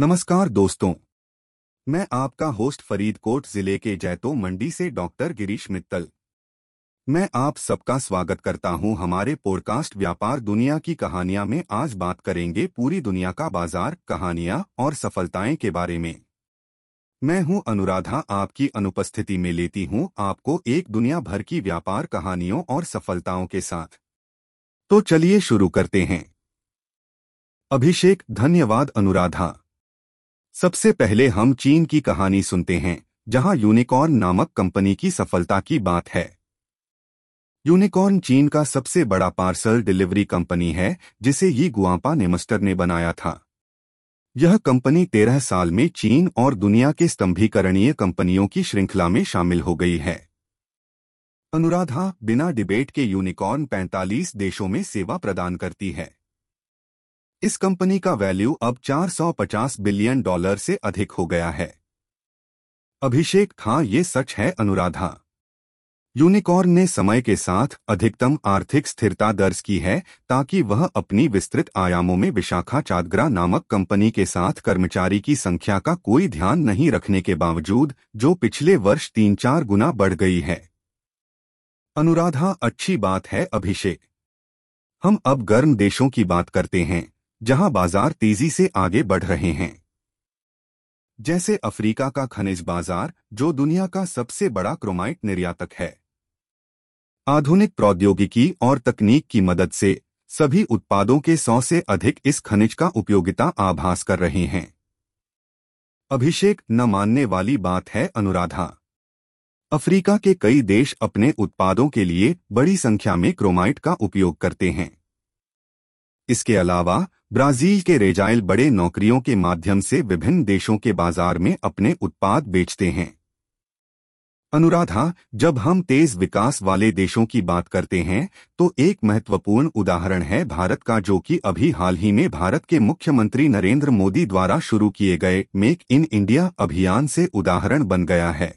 नमस्कार दोस्तों। मैं आपका होस्ट फरीदकोट ज़िले के जैतो मंडी से डॉक्टर गिरीश मित्तल। मैं आप सबका स्वागत करता हूँ हमारे पॉडकास्ट व्यापार दुनिया की कहानियाँ में। आज बात करेंगे पूरी दुनिया का बाज़ार, कहानियाँ और सफलताएँ के बारे में। मैं हूँ अनुराधा, आपकी अनुपस्थिति में लेती हूँ आपको एक दुनिया भर की व्यापार कहानियों और सफलताओं के साथ। तो चलिए शुरू करते हैं। अभिषेक, धन्यवाद अनुराधा। सबसे पहले हम चीन की कहानी सुनते हैं, जहाँ यूनिकॉर्न नामक कंपनी की सफलता की बात है। यूनिकॉर्न चीन का सबसे बड़ा पार्सल डिलीवरी कंपनी है, जिसे यी गुआपा नेमस्टर ने बनाया था। यह कंपनी तेरह साल में चीन और दुनिया के स्तंभीकरणीय कंपनियों की श्रृंखला में शामिल हो गई है। अनुराधा बिना डिबेट के यूनिकॉर्न 45 देशों में सेवा प्रदान करती है। इस कंपनी का वैल्यू अब 450 बिलियन डॉलर से अधिक हो गया है। अभिषेक हाँ ये सच है, अनुराधा। यूनिकॉर्न ने समय के साथ अधिकतम आर्थिक स्थिरता दर्ज की है ताकि वह अपनी विस्तृत आयामों में विशाखा चादग्रा नामक कंपनी के साथ कर्मचारी की संख्या का कोई ध्यान नहीं रखने के बावजूद, जो पिछले वर्ष तीन चार गुना बढ़ गई है। अनुराधा, अच्छी बात है, अभिषेक। हम अब गर्म देशों की बात करते हैं। जहाँ बाज़ार तेज़ी से आगे बढ़ रहे हैं। जैसे अफ्रीका का खनिज बाज़ार, जो दुनिया का सबसे बड़ा क्रोमाइट निर्यातक है। आधुनिक प्रौद्योगिकी और तकनीक की मदद से सभी उत्पादों के सौ से अधिक इस खनिज का उपयोगिता आभास कर रहे हैं। अभिषेक न मानने वाली बात है अनुराधा। अफ्रीका के कई देश अपने उत्पादों के लिए बड़ी संख्या में क्रोमाइट का उपयोग करते हैं। इसके अलावा, ब्राज़ील के रेजाइल बड़े नौकरियों के माध्यम से विभिन्न देशों के बाज़ार में अपने उत्पाद बेचते हैं। अनुराधा, जब हम तेज विकास वाले देशों की बात करते हैं तो एक महत्वपूर्ण उदाहरण है भारत का जो कि अभी हाल ही में भारत के मुख्यमंत्री नरेंद्र मोदी द्वारा शुरू किए गए मेक इन इंडिया अभियान से उदाहरण बन गया है।